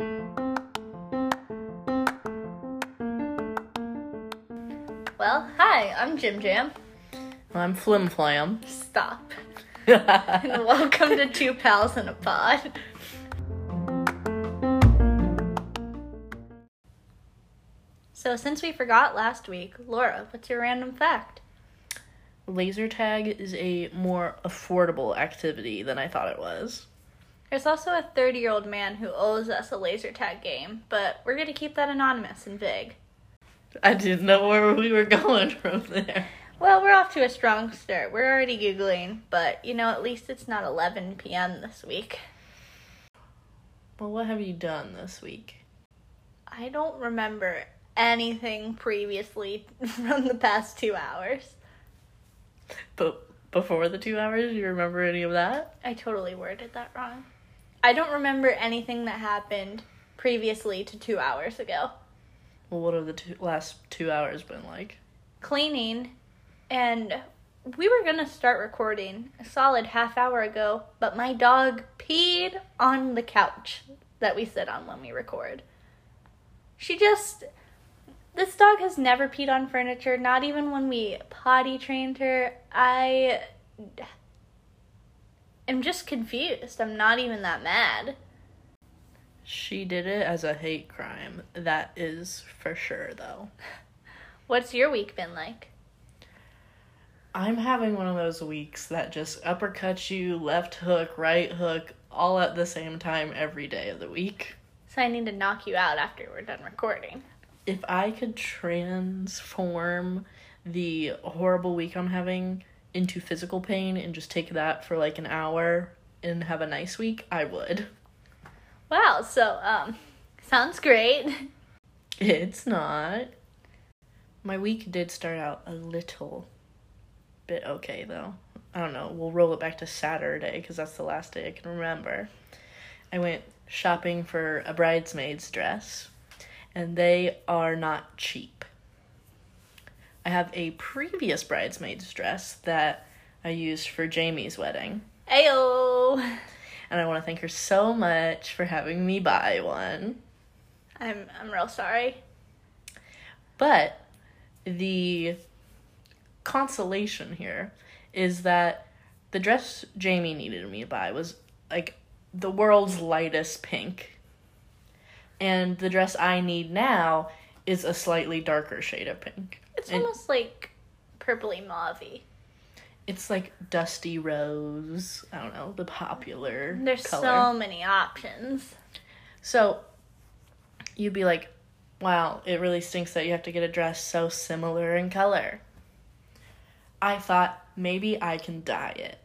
Well, hi, I'm Jim Jam. I'm Flim Flam. Stop. and welcome to Two Pals in a Pod. So, since we forgot last week, Laura, what's your random fact? Laser tag is a more affordable activity than I thought it was. There's also a 30 year old man who owes us a laser tag game, but we're going to keep that anonymous and vague. I didn't know where we were going from there. Well, we're off to a strong start. We're already Googling, but you know, at least it's not 11 p.m. this week. Well, what have you done this week? I don't remember anything previously from the past two hours. But before the two hours, do you remember any of that? I totally worded that wrong. I don't remember anything that happened previously to two hours ago. Well, what have the two, last two hours been like? Cleaning, and we were gonna start recording a solid half hour ago, but my dog peed on the couch that we sit on when we record. She just. This dog has never peed on furniture, not even when we potty trained her. I am just confused. I'm not even that mad. She did it as a hate crime. That is for sure, though. What's your week been like? I'm having one of those weeks that just uppercuts you, left hook, right hook, all at the same time every day of the week. So I need to knock you out after we're done recording. If I could transform the horrible week I'm having into physical pain and just take that for like an hour and have a nice week, I would. Wow, so um sounds great. It's not. My week did start out a little bit okay though. I don't know. We'll roll it back to Saturday because that's the last day I can remember. I went shopping for a bridesmaid's dress, and they are not cheap. I have a previous bridesmaid's dress that I used for Jamie's wedding, Ayo. and I want to thank her so much for having me buy one. I'm I'm real sorry. But the consolation here is that the dress Jamie needed me to buy was like the world's lightest pink. And the dress I need now is a slightly darker shade of pink. It's And almost like purpley mauve it's like dusty rose. I don't know, the popular There's color. so many options. So you'd be like, wow, it really stinks that you have to get a dress so similar in color. I thought maybe I can dye it.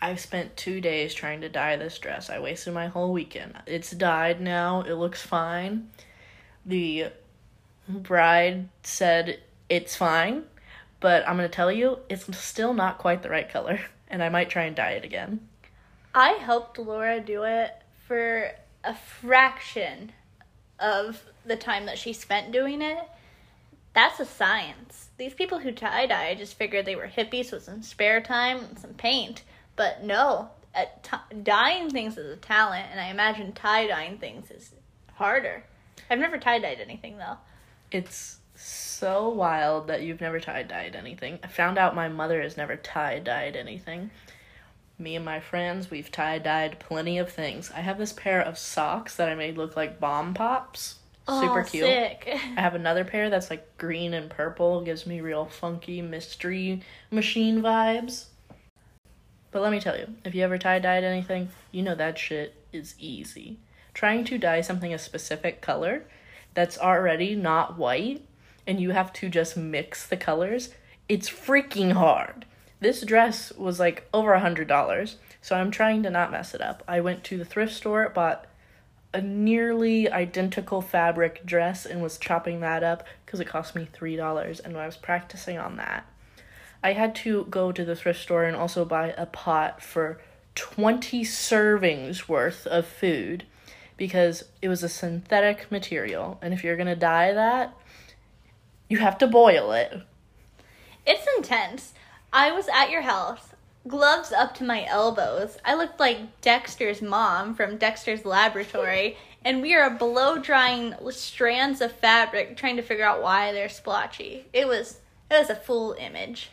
I've spent two days trying to dye this dress. I wasted my whole weekend. It's dyed now, it looks fine. The bride said it's fine, but I'm gonna tell you, it's still not quite the right color, and I might try and dye it again. I helped Laura do it for a fraction of the time that she spent doing it. That's a science. These people who tie dye I just figured they were hippies with some spare time and some paint. But no, t- dyeing things is a talent, and I imagine tie dyeing things is harder. I've never tie dyed anything though. It's so wild that you've never tie dyed anything. I found out my mother has never tie dyed anything. Me and my friends, we've tie dyed plenty of things. I have this pair of socks that I made look like bomb pops. Super Oh, cute. Sick. I have another pair that's like green and purple, gives me real funky mystery machine vibes. But let me tell you, if you ever tie dyed anything, you know that shit is easy. Trying to dye something a specific color that's already not white and you have to just mix the colors, it's freaking hard. This dress was like over a hundred dollars, so I'm trying to not mess it up. I went to the thrift store, bought a nearly identical fabric dress and was chopping that up because it cost me three dollars and I was practicing on that. I had to go to the thrift store and also buy a pot for 20 servings worth of food because it was a synthetic material and if you're going to dye that you have to boil it. It's intense. I was at your house, gloves up to my elbows. I looked like Dexter's mom from Dexter's Laboratory, and we are blow drying strands of fabric trying to figure out why they're splotchy. It was it was a full image.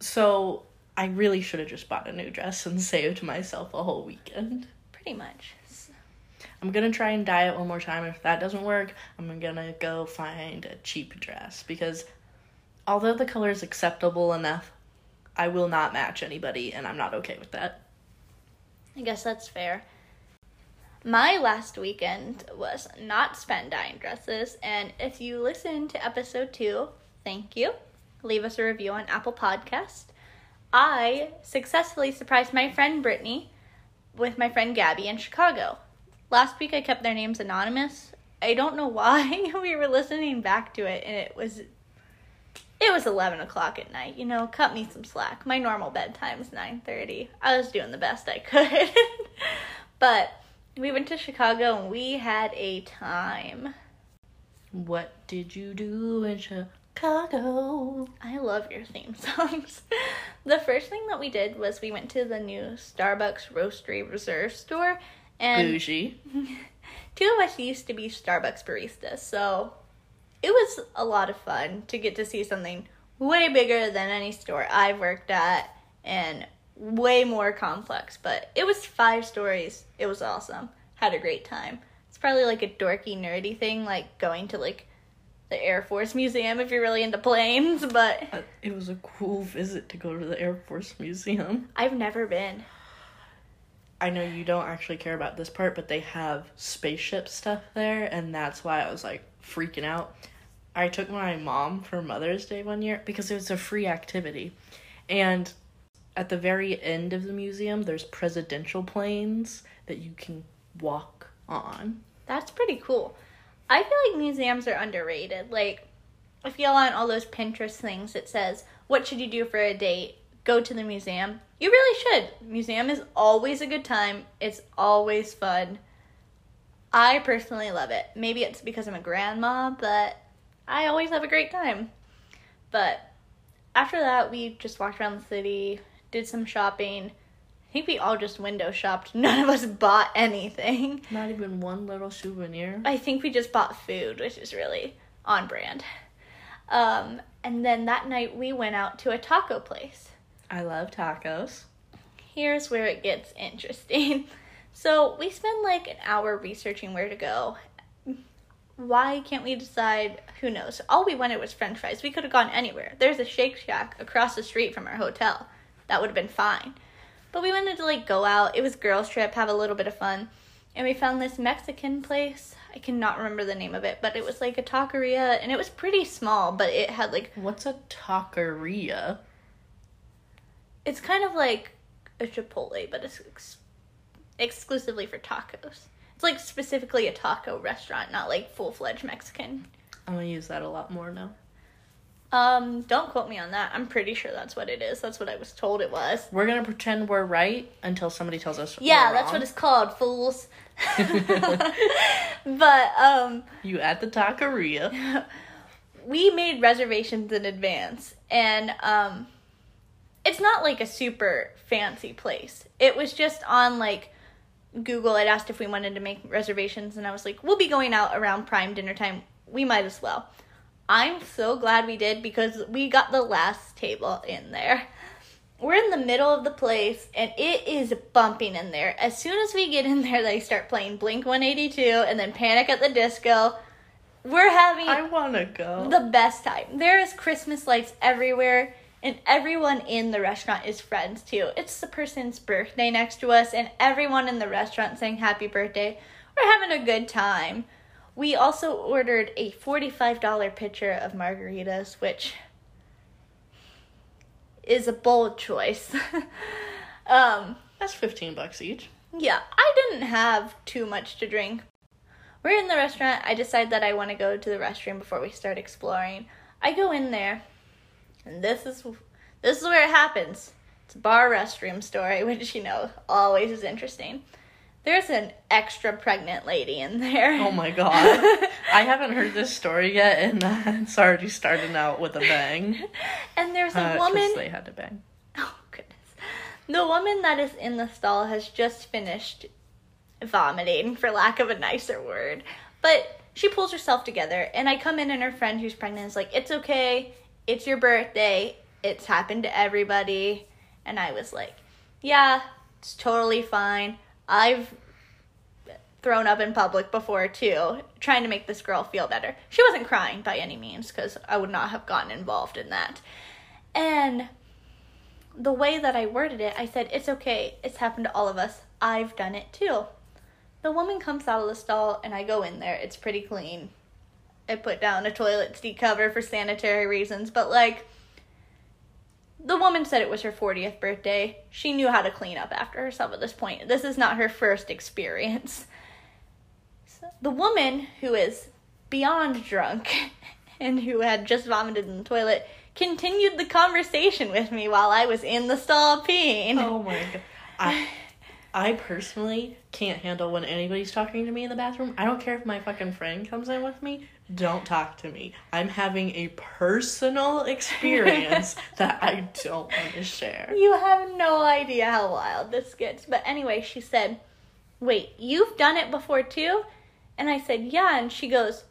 So I really should have just bought a new dress and saved myself a whole weekend. Pretty much. I'm gonna try and dye it one more time. If that doesn't work, I'm gonna go find a cheap dress because although the color is acceptable enough, I will not match anybody and I'm not okay with that. I guess that's fair. My last weekend was not spent dyeing dresses, and if you listen to episode two, thank you. Leave us a review on Apple Podcast. I successfully surprised my friend Brittany with my friend Gabby in Chicago. Last week I kept their names anonymous. I don't know why. we were listening back to it and it was it was 11 o'clock at night you know? Cut me some slack. My normal bedtime is 9.30 i was doing the best i could. But we went to chicago and we had a time. What did you do in chicago? I love your theme songs. The first thing that we did was we went to the new starbucks roastery reserve store and bougie two of us used to be starbucks baristas so it was a lot of fun to get to see something way bigger than any store I've worked at and way more complex. But it was five stories. It was awesome. Had a great time. It's probably like a dorky, nerdy thing, like going to like the Air Force Museum if you're really into planes, but uh, it was a cool visit to go to the Air Force Museum. I've never been. I know you don't actually care about this part, but they have spaceship stuff there, and that's why I was like freaking out. I took my mom for Mother's Day one year because it was a free activity. And at the very end of the museum, there's presidential planes that you can walk on. That's pretty cool. I feel like museums are underrated. Like, if you on all those Pinterest things it says, What should you do for a date? Go to the museum. You really should. Museum is always a good time, it's always fun. I personally love it. Maybe it's because I'm a grandma, but I always have a great time. But after that, we just walked around the city, did some shopping. I think we all just window shopped. None of us bought anything. Not even one little souvenir. I think we just bought food, which is really on brand. Um, and then that night we went out to a taco place. I love tacos. Here's where it gets interesting. So we spend like an hour researching where to go, why can't we decide? Who knows? All we wanted was french fries. We could have gone anywhere. There's a Shake Shack across the street from our hotel. That would have been fine. But we wanted to like go out. It was girls trip, have a little bit of fun. And we found this Mexican place. I cannot remember the name of it, but it was like a taqueria and it was pretty small, but it had like What's a taqueria? It's kind of like a Chipotle, but it's ex- exclusively for tacos. It's like specifically a taco restaurant, not like full fledged Mexican. I'm gonna use that a lot more now. Um, don't quote me on that. I'm pretty sure that's what it is. That's what I was told it was. We're gonna pretend we're right until somebody tells us. Yeah, that's what it's called, fools. but um, you at the taqueria. we made reservations in advance, and um, it's not like a super fancy place. It was just on like Google, I'd asked if we wanted to make reservations, and I was like, we'll be going out around prime dinner time. We might as well. I'm so glad we did because we got the last table in there. We're in the middle of the place and it is bumping in there. As soon as we get in there, they start playing Blink 182 and then Panic at the Disco. We're having I want to go. The best time. There is Christmas lights everywhere and everyone in the restaurant is friends too. It's the person's birthday next to us, and everyone in the restaurant saying happy birthday. We're having a good time. We also ordered a $45 pitcher of margaritas, which is a bold choice. um, That's 15 bucks each. Yeah, I didn't have too much to drink. We're in the restaurant. I decide that I want to go to the restroom before we start exploring. I go in there and this is this is where it happens. It's a bar restroom story, which you know always is interesting. There's an extra pregnant lady in there. Oh my god. I haven't heard this story yet, and uh, it's already starting out with a bang. and there's a uh, woman. They had to bang. Oh goodness. The woman that is in the stall has just finished vomiting, for lack of a nicer word. But she pulls herself together, and I come in, and her friend who's pregnant is like, It's okay. It's your birthday. It's happened to everybody. And I was like, Yeah, it's totally fine. I've thrown up in public before too, trying to make this girl feel better. She wasn't crying by any means because I would not have gotten involved in that. And the way that I worded it, I said, It's okay. It's happened to all of us. I've done it too. The woman comes out of the stall and I go in there. It's pretty clean. I put down a toilet seat cover for sanitary reasons, but like, the woman said it was her 40th birthday. She knew how to clean up after herself at this point. This is not her first experience. So, the woman who is beyond drunk and who had just vomited in the toilet continued the conversation with me while I was in the stall peeing. Oh my god. I, I personally can't handle when anybody's talking to me in the bathroom. I don't care if my fucking friend comes in with me. Don't talk to me. I'm having a personal experience that I don't want to share. You have no idea how wild this gets. But anyway, she said, Wait, you've done it before too? And I said, Yeah. And she goes,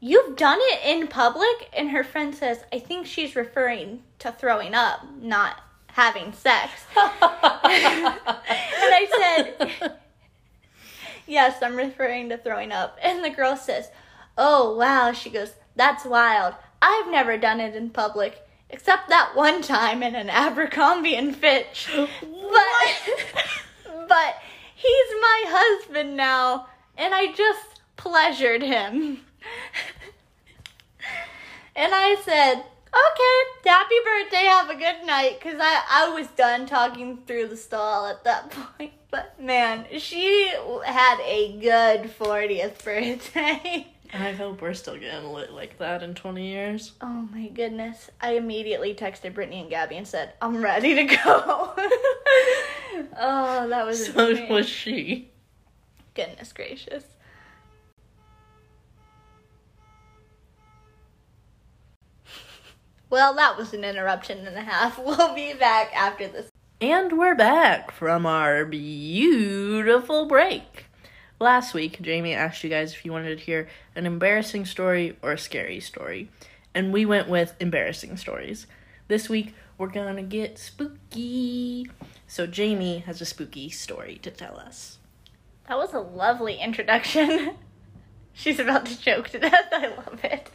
You've done it in public? And her friend says, I think she's referring to throwing up, not having sex. and I said, Yes, I'm referring to throwing up. And the girl says, Oh, wow. She goes, That's wild. I've never done it in public, except that one time in an Abercrombie and Fitch. But, but he's my husband now, and I just pleasured him. and I said, okay, happy birthday, have a good night, because I, I was done talking through the stall at that point. But man, she had a good 40th birthday. I hope we're still getting lit like that in 20 years. Oh my goodness. I immediately texted Brittany and Gabby and said, I'm ready to go. oh, that was So was she. Goodness gracious. Well, that was an interruption and a half. We'll be back after this. And we're back from our beautiful break. Last week, Jamie asked you guys if you wanted to hear an embarrassing story or a scary story. And we went with embarrassing stories. This week, we're gonna get spooky. So, Jamie has a spooky story to tell us. That was a lovely introduction. She's about to choke to death. I love it.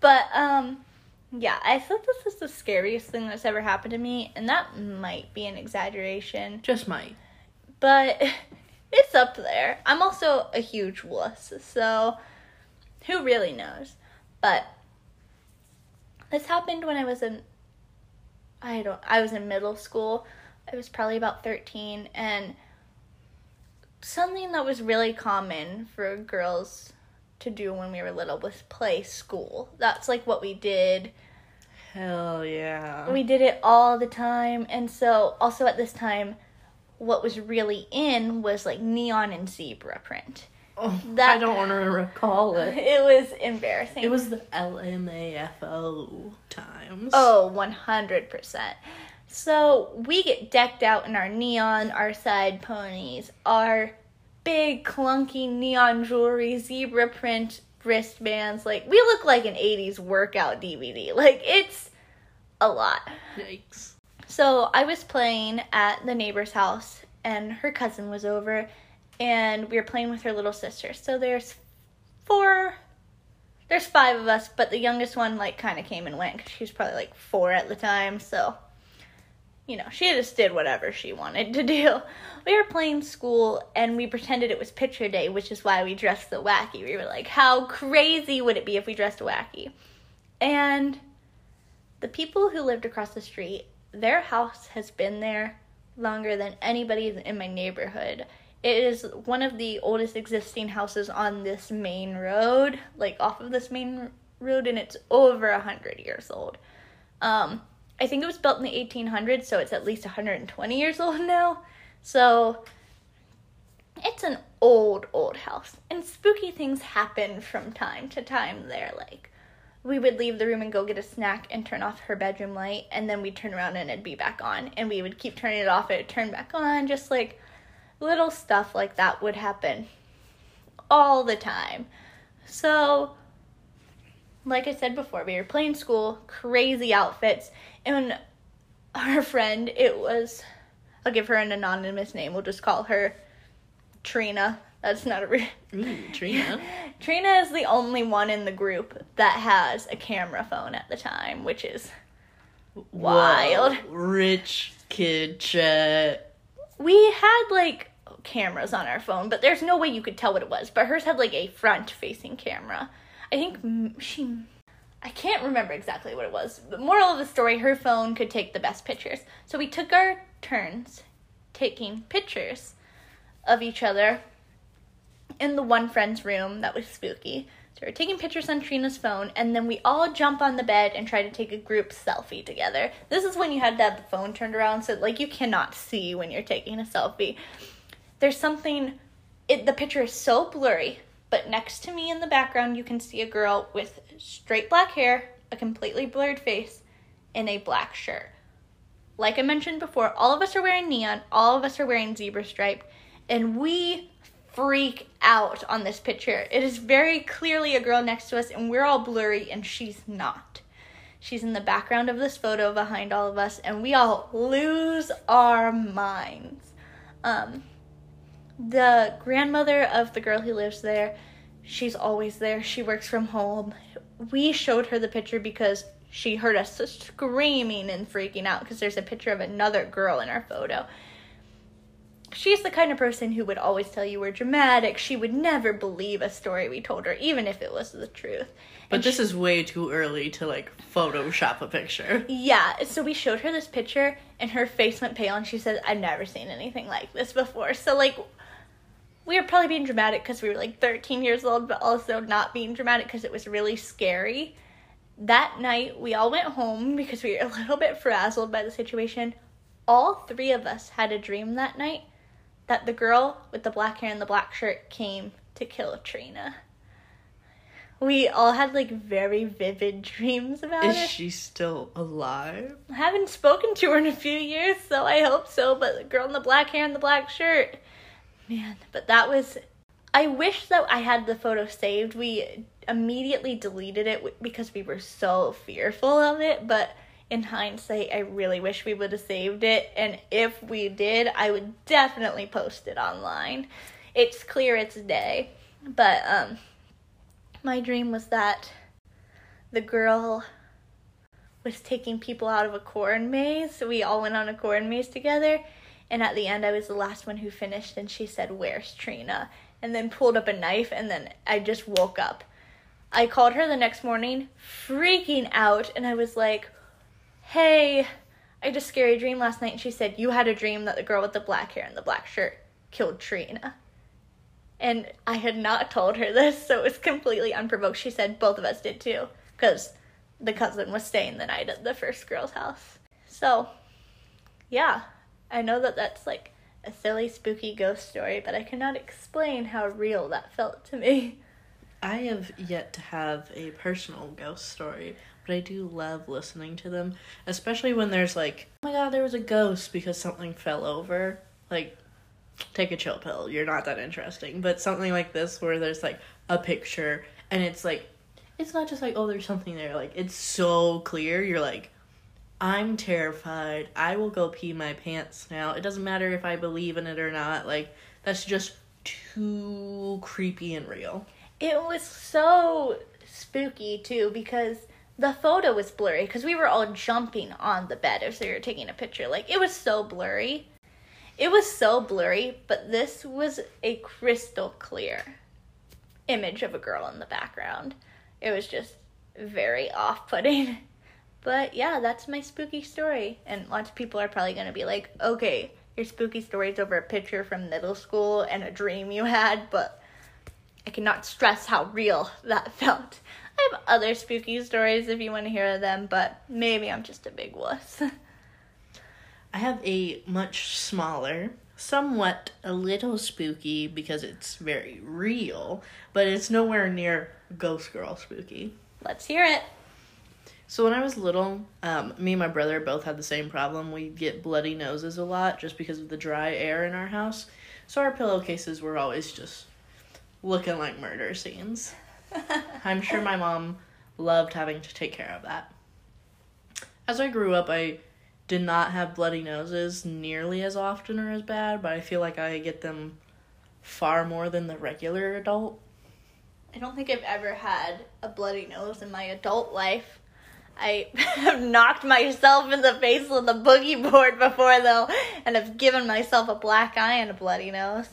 But, um, yeah, I thought this is the scariest thing that's ever happened to me, and that might be an exaggeration. Just might. but it's up there. I'm also a huge wuss, so who really knows? But this happened when I was in I don't I was in middle school. I was probably about 13 and something that was really common for girls to do when we were little was play school. That's like what we did Hell yeah. we did it all the time and so also at this time what was really in was like neon and zebra print Oh, that- I don't want to recall it. it was embarrassing It was the LMFAO times. oh 100% so we get decked out in our neon our side ponies our big clunky neon jewelry zebra print wristbands like we look like an 80s workout dvd like it's a lot Yikes. So I was playing at the neighbor's house, and her cousin was over, and we were playing with her little sister. So there's four, there's five of us, but the youngest one like kind of came and went because she was probably like four at the time. So, you know, she just did whatever she wanted to do. We were playing school, and we pretended it was picture day, which is why we dressed the wacky. We were like, how crazy would it be if we dressed wacky? And the people who lived across the street, their house has been there longer than anybody in my neighborhood. It is one of the oldest existing houses on this main road, like off of this main road, and it's over a hundred years old. Um, I think it was built in the 1800s, so it's at least 120 years old now. So it's an old, old house, and spooky things happen from time to time there. Like we would leave the room and go get a snack and turn off her bedroom light and then we'd turn around and it'd be back on and we would keep turning it off and it'd turn back on just like little stuff like that would happen all the time. So, like I said before, we were playing school, crazy outfits, and our friend, it was, I'll give her an anonymous name, we'll just call her Trina. That's not a real. Ooh, Trina. Trina is the only one in the group that has a camera phone at the time, which is wild. Whoa, rich kid chat. We had like cameras on our phone, but there's no way you could tell what it was. But hers had like a front facing camera. I think she. I can't remember exactly what it was. The moral of the story her phone could take the best pictures. So we took our turns taking pictures of each other in the one friend's room that was spooky. So we're taking pictures on Trina's phone, and then we all jump on the bed and try to take a group selfie together. This is when you had to have the phone turned around, so like you cannot see when you're taking a selfie. There's something. It the picture is so blurry, but next to me in the background you can see a girl with straight black hair, a completely blurred face, and a black shirt. Like I mentioned before, all of us are wearing neon, all of us are wearing zebra stripe, and we freak out on this picture. It is very clearly a girl next to us, and we're all blurry, and she's not. She's in the background of this photo behind all of us, and we all lose our minds. Um, the grandmother of the girl who lives there, she's always there. She works from home. We showed her the picture because she heard us screaming and freaking out because there's a picture of another girl in our photo she's the kind of person who would always tell you we're dramatic. She would never believe a story we told her, even if it was the truth. But And this she- is way too early to like Photoshop a picture. Yeah, so we showed her this picture, and her face went pale, and she said, I've never seen anything like this before. So, like, we were probably being dramatic because we were like 13 years old, but also not being dramatic because it was really scary. That night, we all went home because we were a little bit frazzled by the situation. All three of us had a dream that night that the girl with the black hair and the black shirt came to kill Trina. We all had like very vivid dreams about Is it. she still alive? I haven't spoken to her in a few years, so I hope so. But the girl in the black hair and the black shirt, man. But that was. I wish that I had the photo saved. We immediately deleted it because we were so fearful of it. But in hindsight, I really wish we would have saved it. And if we did, I would definitely post it online. It's clear it's day. But um, my dream was that the girl was taking people out of a corn maze. So we all went on a corn maze together. And at the end, I was the last one who finished, and she said, Where's Trina? And then pulled up a knife, and then I just woke up. I called her the next morning, freaking out, and I was like, Hey, I had a scary dream last night. And she said, You had a dream that the girl with the black hair and the black shirt killed Trina. And I had not told her this, so it was completely unprovoked. She said both of us did too, because the cousin was staying the night at the first girl's house. So, yeah, I know that that's like a silly, spooky ghost story, but I cannot explain how real that felt to me. I have yet to have a personal ghost story, but I do love listening to them, especially when there's like, oh my god, there was a ghost because something fell over. Like, take a chill pill, you're not that interesting. But something like this where there's like a picture and it's like, it's not just like, oh, there's something there. Like, it's so clear. You're like, I'm terrified. I will go pee my pants now. It doesn't matter if I believe in it or not. Like, that's just too creepy and real. It was so spooky too because the photo was blurry because we were all jumping on the bed we were taking a picture. Like it was so blurry. It was so blurry, but this was a crystal clear image of a girl in the background. It was just very off putting. But yeah, that's my spooky story. And lots of people are probably going to be like, okay, your spooky story's over a picture from middle school and a dream you had, but I cannot stress how real that felt. I have other spooky stories if you want to hear them, but maybe I'm just a big wuss. I have a much smaller, somewhat a little spooky because it's very real, but it's nowhere near Ghost Girl spooky. Let's hear it. So when I was little, um, me and my brother both had the same problem. We get bloody noses a lot just because of the dry air in our house. So our pillowcases were always just looking like murder scenes. I'm sure my mom loved having to take care of that. As I grew up, I did not have bloody noses nearly as often or as bad, but I feel like I get them far more than the regular adult. I don't think I've ever had a bloody nose in my adult life. I have knocked myself in the face with a boogie board before, though, and have given myself a black eye and a bloody nose.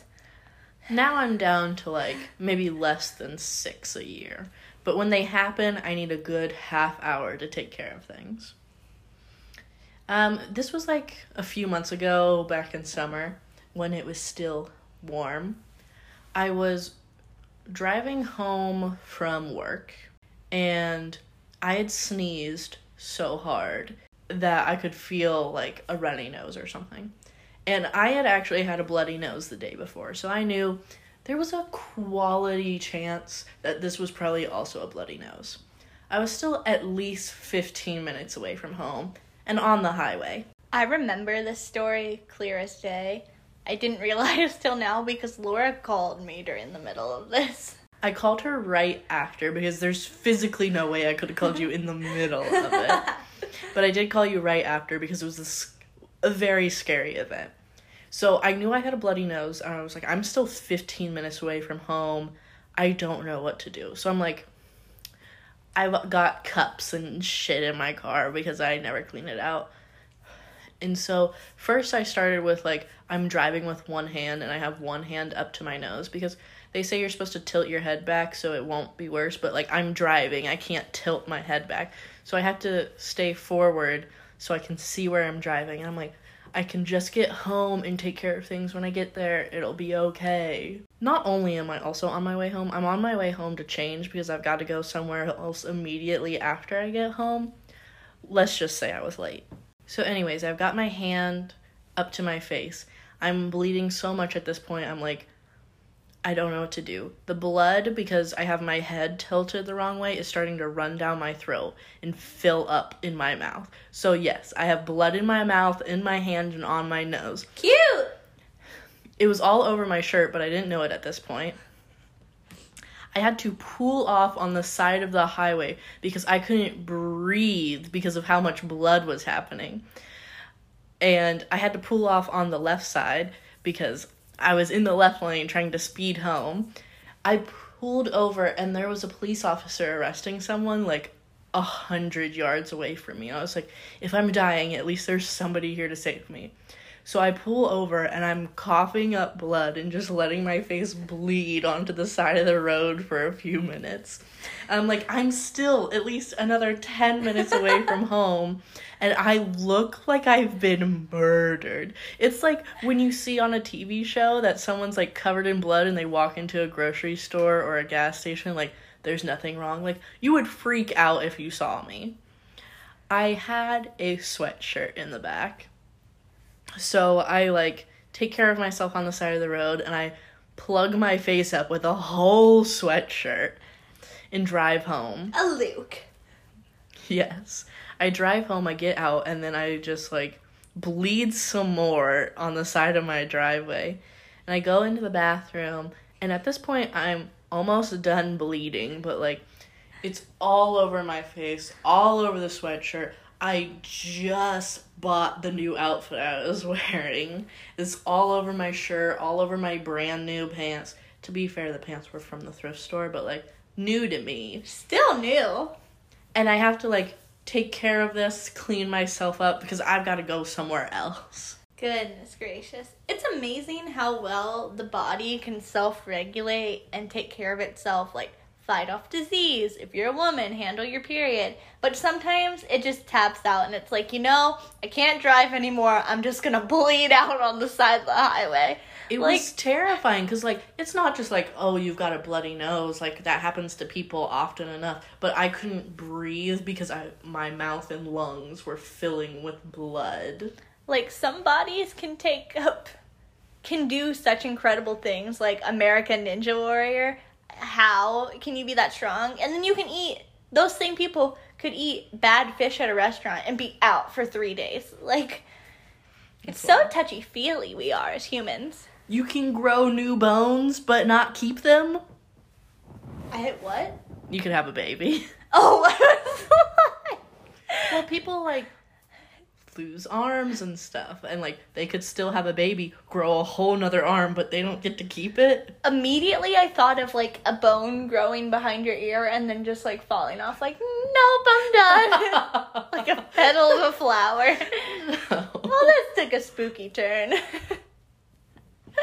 Now I'm down to like maybe less than six a year. But when they happen, I need a good half hour to take care of things. Um, this was like a few months ago, back in summer, when it was still warm. I was driving home from work and I had sneezed so hard that I could feel like a runny nose or something. And I had actually had a bloody nose the day before, so I knew there was a quality chance that this was probably also a bloody nose. I was still at least 15 minutes away from home and on the highway. I remember this story clear as day. I didn't realize till now because Laura called me during the middle of this. I called her right after because there's physically no way I could have called you in the middle of it. but I did call you right after because it was this, a very scary event. So I knew I had a bloody nose and I was like, I'm still 15 minutes away from home. I don't know what to do. So I'm like, I've got cups and shit in my car because I never clean it out. And so first I started with like I'm driving with one hand and I have one hand up to my nose because they say you're supposed to tilt your head back so it won't be worse, but like I'm driving, I can't tilt my head back. So I have to stay forward so I can see where I'm driving. And I'm like, I can just get home and take care of things when I get there. It'll be okay. Not only am I also on my way home, I'm on my way home to change because I've got to go somewhere else immediately after I get home. Let's just say I was late. So, anyways, I've got my hand up to my face. I'm bleeding so much at this point, I'm like, I don't know what to do. The blood, because I have my head tilted the wrong way, is starting to run down my throat and fill up in my mouth. So, yes, I have blood in my mouth, in my hand, and on my nose. Cute! It was all over my shirt, but I didn't know it at this point. I had to pull off on the side of the highway because I couldn't breathe because of how much blood was happening. And I had to pull off on the left side because I was in the left lane trying to speed home. I pulled over and there was a police officer arresting someone like a hundred yards away from me. I was like, if I'm dying, at least there's somebody here to save me. So I pull over and I'm coughing up blood and just letting my face bleed onto the side of the road for a few minutes. I'm like, I'm still at least another 10 minutes away from home and I look like I've been murdered. It's like when you see on a TV show that someone's like covered in blood and they walk into a grocery store or a gas station, like, there's nothing wrong. Like, you would freak out if you saw me. I had a sweatshirt in the back so I like take care of myself on the side of the road and I plug my face up with a whole sweatshirt and drive home. A Luke. Yes. I drive home, I get out, and then I just like bleed some more on the side of my driveway. And I go into the bathroom, and at this point, I'm almost done bleeding, but like it's all over my face, all over the sweatshirt, I just bought the new outfit I was wearing. It's all over my shirt, all over my brand new pants. To be fair, the pants were from the thrift store, but like new to me. Still new. And I have to like take care of this, clean myself up because I've got to go somewhere else. Goodness gracious. It's amazing how well the body can self regulate and take care of itself. Like, fight off disease. If you're a woman, handle your period. But sometimes it just taps out and it's like, you know, I can't drive anymore. I'm just gonna bleed out on the side of the highway. It like, was terrifying because, like, it's not just like, oh, you've got a bloody nose. Like, that happens to people often enough. But I couldn't breathe because I, my mouth and lungs were filling with blood. Like, some bodies can take up, can do such incredible things. Like, American Ninja Warrior how can you be that strong? And then you can eat. Those same people could eat bad fish at a restaurant and be out for three days. Like, it's so touchy feely we are as humans. You can grow new bones but not keep them. I hit what? You could have a baby. Oh, Well, people like lose arms and stuff, and like they could still have a baby, grow a whole nother arm, but they don't get to keep it. immediately I thought of like a bone growing behind your ear and then just like falling off. Like, nope, I'm done. like a petal of a flower. No. Well, this took a spooky turn.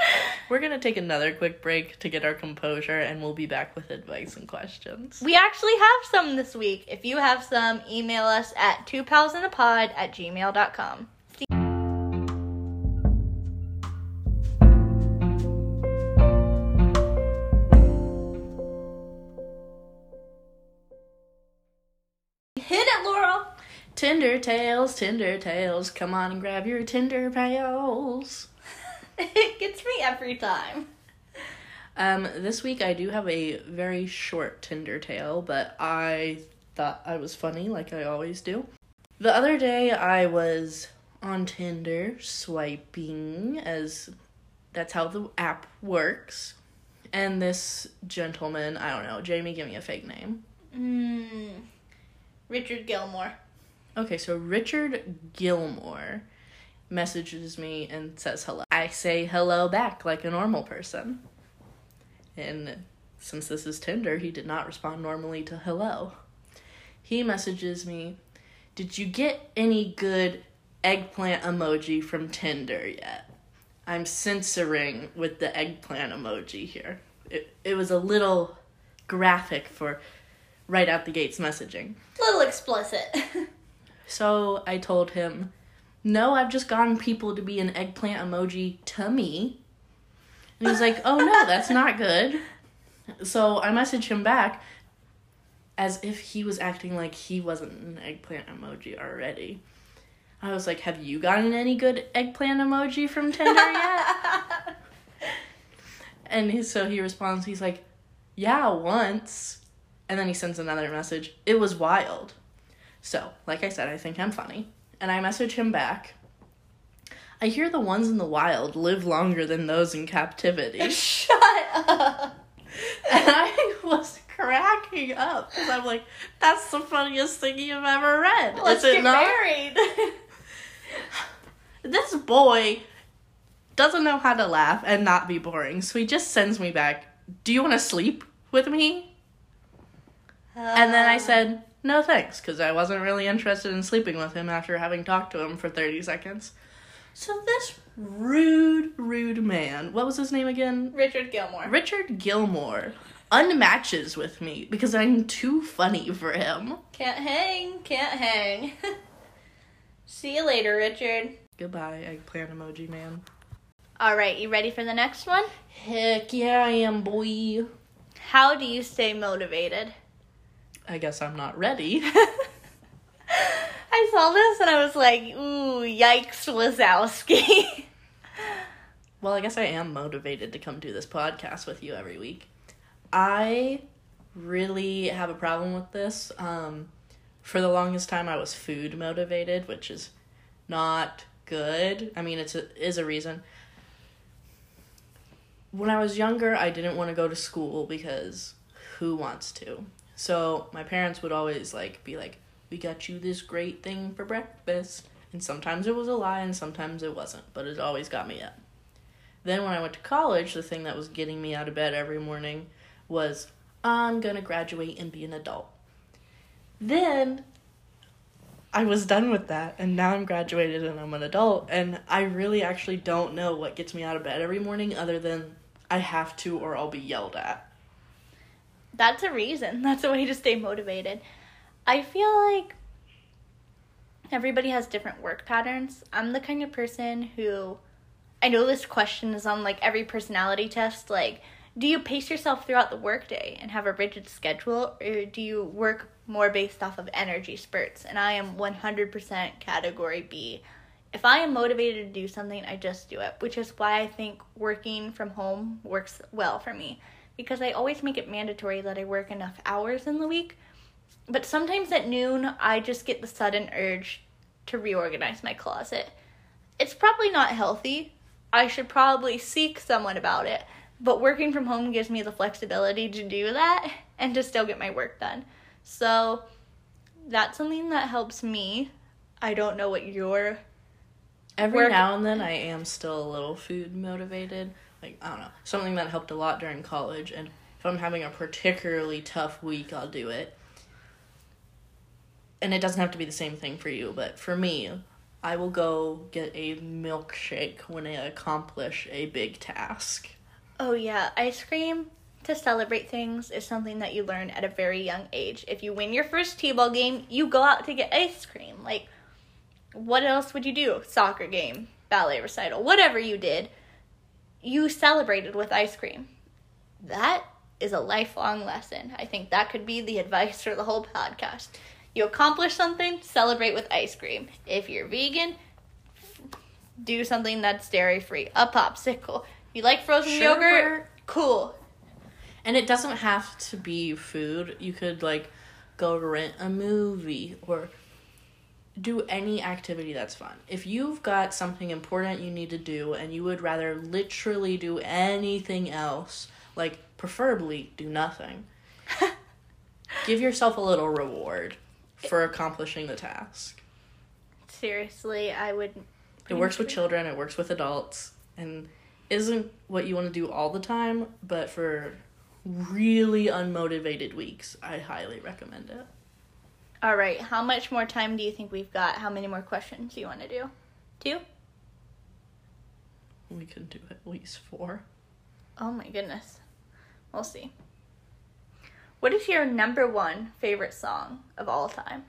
We're gonna take another quick break to get our composure, and we'll be back with advice and questions. we actually have some this week. If you have some, email us at two pals in a pod at gmail.com. Hit it, Laurel. Tinder tales, Tinder tales, come on and grab your Tinder pails. It gets me every time. Um, this week I do have a very short Tinder tale, but I thought I was funny like I always do. The other day I was on Tinder swiping as that's how the app works. And this gentleman, I don't know, Jamie, give me a fake name. Mm, Richard Gilmore. Okay, so Richard Gilmore messages me and says hello. I say hello back like a normal person. And since this is Tinder, he did not respond normally to hello. He messages me, Did you get any good eggplant emoji from Tinder yet? I'm censoring with the eggplant emoji here. It, it was a little graphic for right out the gates messaging. A little explicit. So I told him, No, I've just gotten people to be an eggplant emoji to me. And he's like, Oh no, that's not good. So I messaged him back as if he was acting like he wasn't an eggplant emoji already. I was like, Have you gotten any good eggplant emoji from Tinder yet? and he, so he responds, he's like, Yeah, once. And then he sends another message. It was wild. So, like I said, I think I'm funny. And I message him back. I hear the ones in the wild live longer than those in captivity. Shut up. and I was cracking up because I'm like, that's the funniest thing you've ever read. Let's Is it get not? married. This boy doesn't know how to laugh and not be boring, so he just sends me back, Do you want to sleep with me? And then I um, said, no thanks, because I wasn't really interested in sleeping with him after having talked to him for 30 seconds. So this rude, rude man, what was his name again? Richard Gilmore. Richard Gilmore, unmatches with me because I'm too funny for him. Can't hang, can't hang. See you later, Richard. Goodbye, eggplant emoji man. All right, you ready for the next one? Heck yeah, I am, boy. How do you stay motivated? I guess I'm not ready. I saw this and I was like, ooh, yikes, Wazowski. Well, I guess I am motivated to come do this podcast with you every week. I really have a problem with this. Um, for the longest time, I was food motivated, which is not good. I mean, it's a, is a reason. When I was younger, I didn't want to go to school because who wants to? So my parents would always like be like, "We got you this great thing for breakfast," and sometimes it was a lie, and sometimes it wasn't, but it always got me up. Then when I went to college, the thing that was getting me out of bed every morning was I'm going to graduate and be an adult. Then I was done with that and now I'm graduated and I'm an adult and I really actually don't know what gets me out of bed every morning other than I have to or I'll be yelled at. That's a reason. That's a way to stay motivated. I feel like everybody has different work patterns. I'm the kind of person who I know this question is on like every personality test like do you pace yourself throughout the workday and have a rigid schedule or do you work more based off of energy spurts? And I am 100% category B. If I am motivated to do something, I just do it, which is why I think working from home works well for me because I always make it mandatory that I work enough hours in the week. But sometimes at noon, I just get the sudden urge to reorganize my closet. It's probably not healthy. I should probably seek someone about it. But working from home gives me the flexibility to do that and to still get my work done. So that's something that helps me. I don't know what your Every Work- now and then, I am still a little food motivated. Like I don't know, something that helped a lot during college. And if I'm having a particularly tough week, I'll do it. And it doesn't have to be the same thing for you, but for me, I will go get a milkshake when I accomplish a big task. Oh yeah, ice cream to celebrate things is something that you learn at a very young age. If you win your first T-ball game, you go out to get ice cream. Like what else would you do? Soccer game, ballet recital, whatever you did, you celebrated with ice cream. That is a lifelong lesson. I think that could be the advice for the whole podcast. You accomplish something, celebrate with ice cream. If you're vegan, do something that's dairy free. A popsicle. You like frozen Sherbet. yogurt? Cool. And it doesn't have to be food. You could like go rent a movie or do any activity that's fun. If you've got something important you need to do and you would rather literally do anything else, like preferably do nothing, give yourself a little reward for accomplishing the task. Seriously, I would. It works with children, it works with adults, and isn't what you want to do all the time, but for really unmotivated weeks, I highly recommend it. All right, how much more time do you think we've got? How many more questions do you want to do? Two? We can do at least four. Oh my goodness. We'll see. What is your number one favorite song of all time?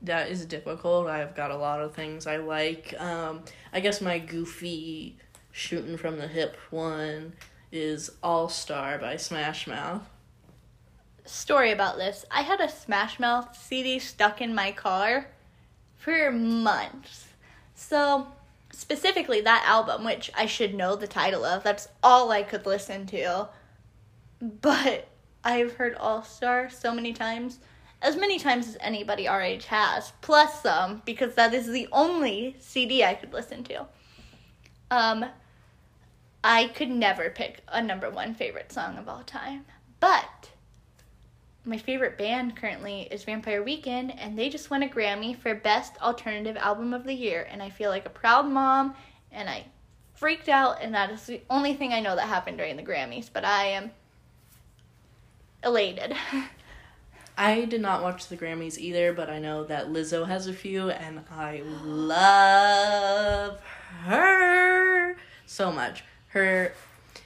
That is difficult. I've got a lot of things I like. Um, I guess my goofy shooting from the hip one is All Star by Smash Mouth. Story about this. I had a Smash Mouth CD stuck in my car for months. So, specifically that album, which I should know the title of, that's all I could listen to. But I've heard All Star so many times, as many times as anybody our age has, plus some, because that is the only CD I could listen to. Um, I could never pick a number one favorite song of all time, but my favorite band currently is Vampire Weekend, and they just won a Grammy for Best Alternative Album of the Year. And I feel like a proud mom, and I freaked out, and that is the only thing I know that happened during the Grammys. But I am elated. I did not watch the Grammys either, but I know that Lizzo has a few, and I love her so much. Her,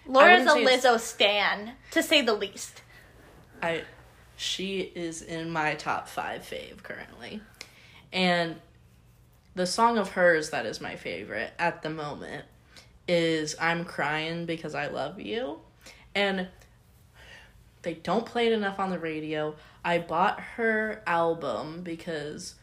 Laura's a wouldn't say it's- Lizzo stan, to say the least. I, she is in my top five fave currently, and the song of hers that is my favorite at the moment is "I'm Crying Because I Love You," and they don't play it enough on the radio. I bought her album because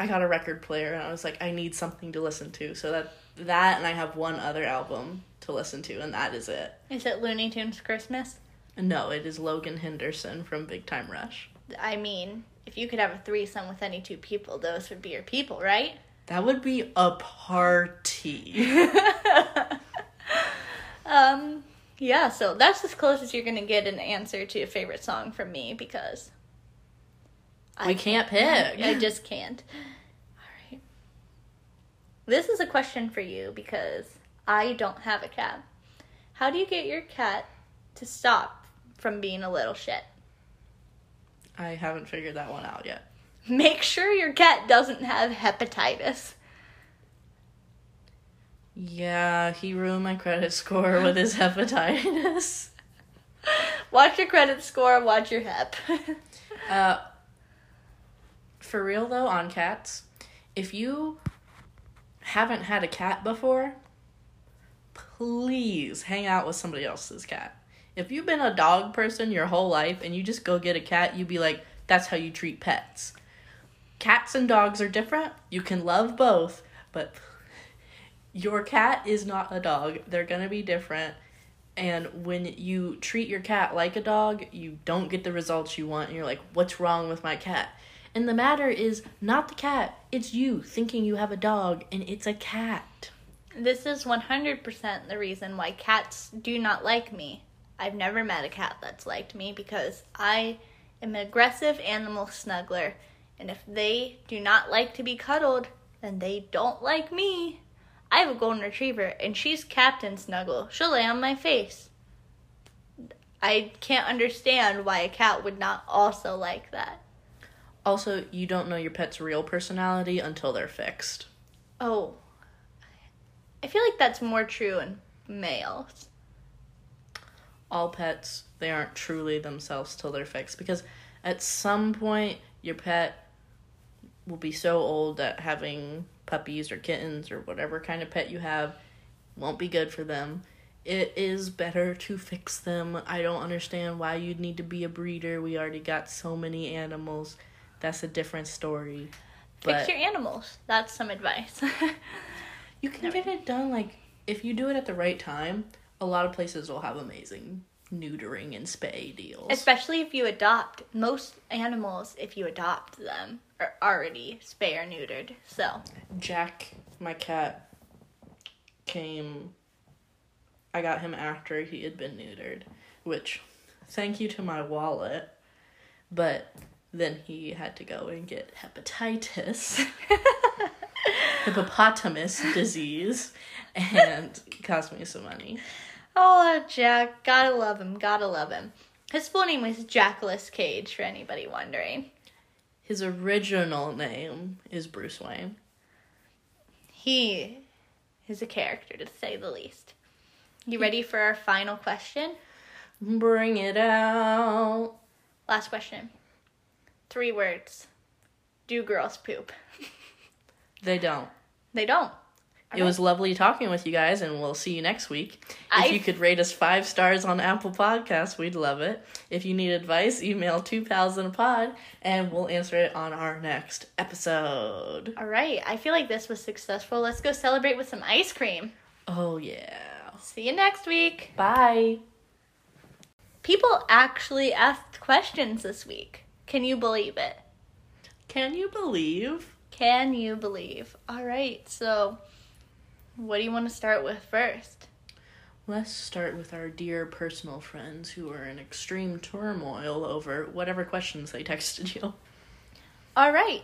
I got a record player and I was like, I need something to listen to. So that that and I have one other album to listen to, and that is it. Is it Looney Tunes Christmas? No, it is Logan Henderson from Big Time Rush. I mean, if you could have a threesome with any two people, those would be your people, right? That would be a party. um, yeah, so that's as close as you're gonna get an answer to a favorite song from me because we can't pick. I just can't. All right. This is a question for you because I don't have a cat. How do you get your cat to stop from being a little shit? I haven't figured that one out yet. Make sure your cat doesn't have hepatitis. Yeah, he ruined my credit score with his hepatitis. Watch your credit score, watch your hep. Uh, for real though, on cats, if you haven't had a cat before, please hang out with somebody else's cat. If you've been a dog person your whole life and you just go get a cat, you'd be like, that's how you treat pets. Cats and dogs are different. You can love both, but your cat is not a dog. They're gonna be different. And when you treat your cat like a dog, you don't get the results you want. And you're like, what's wrong with my cat? And the matter is not the cat, it's you thinking you have a dog and it's a cat. This is 100% the reason why cats do not like me. I've never met a cat that's liked me because I am an aggressive animal snuggler. And if they do not like to be cuddled, then they don't like me. I have a golden retriever and she's Captain Snuggle. She'll lay on my face. I can't understand why a cat would not also like that. Also, you don't know your pet's real personality until they're fixed. Oh. I feel like that's more true in males. All pets, they aren't truly themselves till they're fixed because at some point your pet will be so old that having puppies or kittens or whatever kind of pet you have won't be good for them. It is better to fix them. I don't understand why you'd need to be a breeder. We already got so many animals that's a different story. Fix your animals. That's some advice. you can get it done like if you do it at the right time. A lot of places will have amazing neutering and spay deals. Especially if you adopt. Most animals, if you adopt them, are already spay or neutered. So Jack, my cat, came. I got him after he had been neutered, which, thank you to my wallet. But then he had to go and get hepatitis, hippopotamus disease, and cost me some money. Oh, Jack, gotta love him, gotta love him. His full name was Jackalus Cage, for anybody wondering. His original name is Bruce Wayne. He is a character, to say the least. You ready for our final question? Bring it out. Last question. Three words. Do girls poop? They don't. They don't. It was lovely talking with you guys, and we'll see you next week. If I- you could rate us five stars on Apple Podcasts, we'd love it. If you need advice, email two pals in a pod, and we'll answer it on our next episode. All right. I feel like this was successful. Let's go celebrate with some ice cream. Oh yeah. See you next week. Bye. People actually asked questions this week. Can you believe it? Can you believe? Can you believe? All right. So, what do you want to start with first? Let's start with our dear personal friends who are in extreme turmoil over whatever questions they texted you. All right.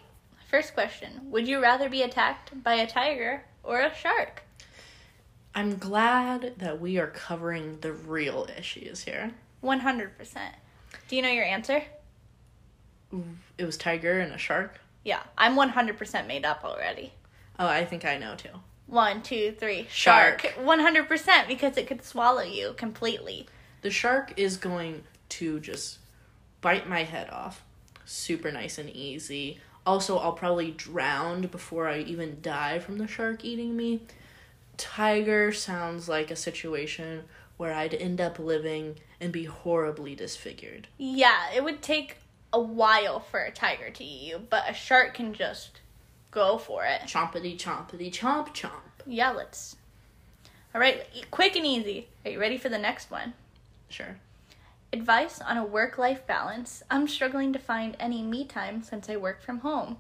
First question Would you rather be attacked by a tiger or a shark? I'm glad that we are covering the real issues here. 100%. Do you know your answer? It was tiger and a shark. Yeah, I'm 100% made up already. Oh, I think I know too. One, two, three. Shark. 100% because it could swallow you completely. The shark is going to just bite my head off. Super nice and easy. Also, I'll probably drown before I even die from the shark eating me. Tiger sounds like a situation where I'd end up living and be horribly disfigured. Yeah, it would take a while for a tiger to eat you, but a shark can just go for it. Chompity chompity chomp chomp. Yeah, let's. All right, quick and easy. Are you ready for the next one? Sure. Advice on a work life balance. I'm struggling to find any me time since I work from home.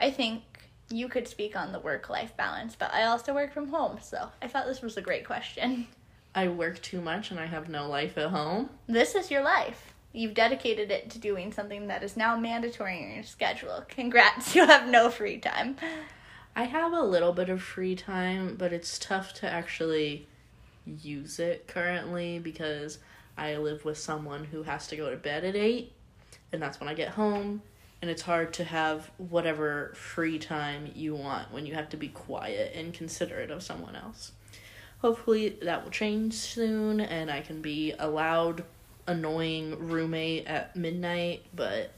I think you could speak on the work life balance, but I also work from home, so I thought this was a great question. I work too much and I have no life at home. This is your life. You've dedicated it to doing something that is now mandatory in your schedule. Congrats, you have no free time. I have a little bit of free time, but it's tough to actually use it currently because I live with someone who has to go to bed at 8, and that's when I get home. And it's hard to have whatever free time you want when you have to be quiet and considerate of someone else. Hopefully, that will change soon, and I can be allowed annoying roommate at midnight. But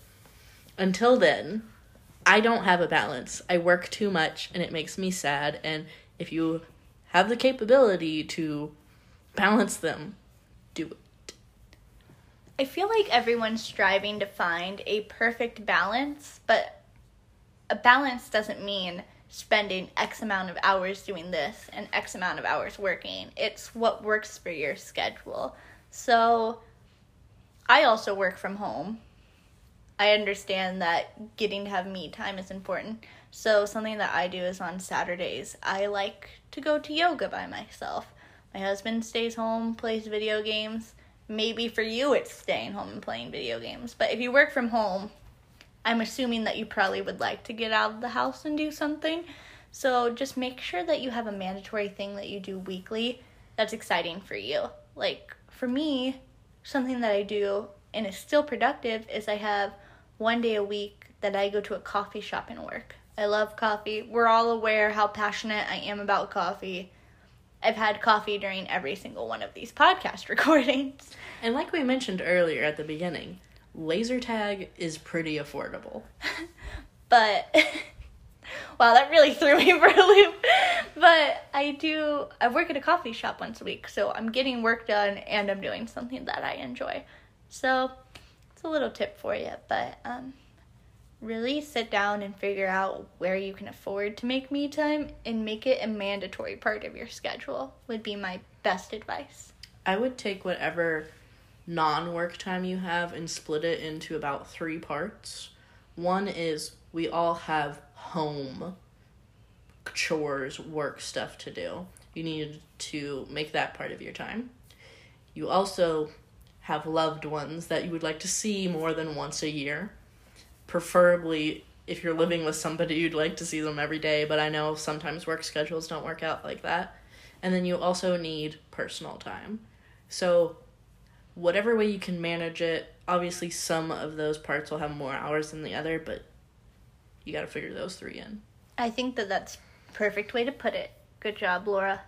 until then, I don't have a balance. I work too much and it makes me sad. And if you have the capability to balance them, do it. I feel like everyone's striving to find a perfect balance, but a balance doesn't mean spending X amount of hours doing this and X amount of hours working. It's what works for your schedule. So I also work from home. I understand that getting to have me time is important. So something that I do is on Saturdays, I like to go to yoga by myself. My husband stays home, plays video games. Maybe for you it's staying home and playing video games. But if you work from home, I'm assuming that you probably would like to get out of the house and do something. So just make sure that you have a mandatory thing that you do weekly that's exciting for you. Like for me, something that I do and is still productive is I have one day a week that I go to a coffee shop and work. I love coffee. We're all aware how passionate I am about coffee. I've had coffee during every single one of these podcast recordings. And like we mentioned earlier at the beginning, laser tag is pretty affordable. but wow, that really threw me for a loop. But I do I work at a coffee shop once a week, so I'm getting work done and I'm doing something that I enjoy. So it's a little tip for you, but um really sit down and figure out where you can afford to make me time and make it a mandatory part of your schedule would be my best advice. I would take whatever non work time you have and split it into about three parts. One is we all have home chores, work stuff to do. You need to make that part of your time. You also have loved ones that you would like to see more than once a year preferably if you're living with somebody you'd like to see them every day but i know sometimes work schedules don't work out like that and then you also need personal time so whatever way you can manage it obviously some of those parts will have more hours than the other but you got to figure those three in. I think that that's perfect way to put it. Good job laura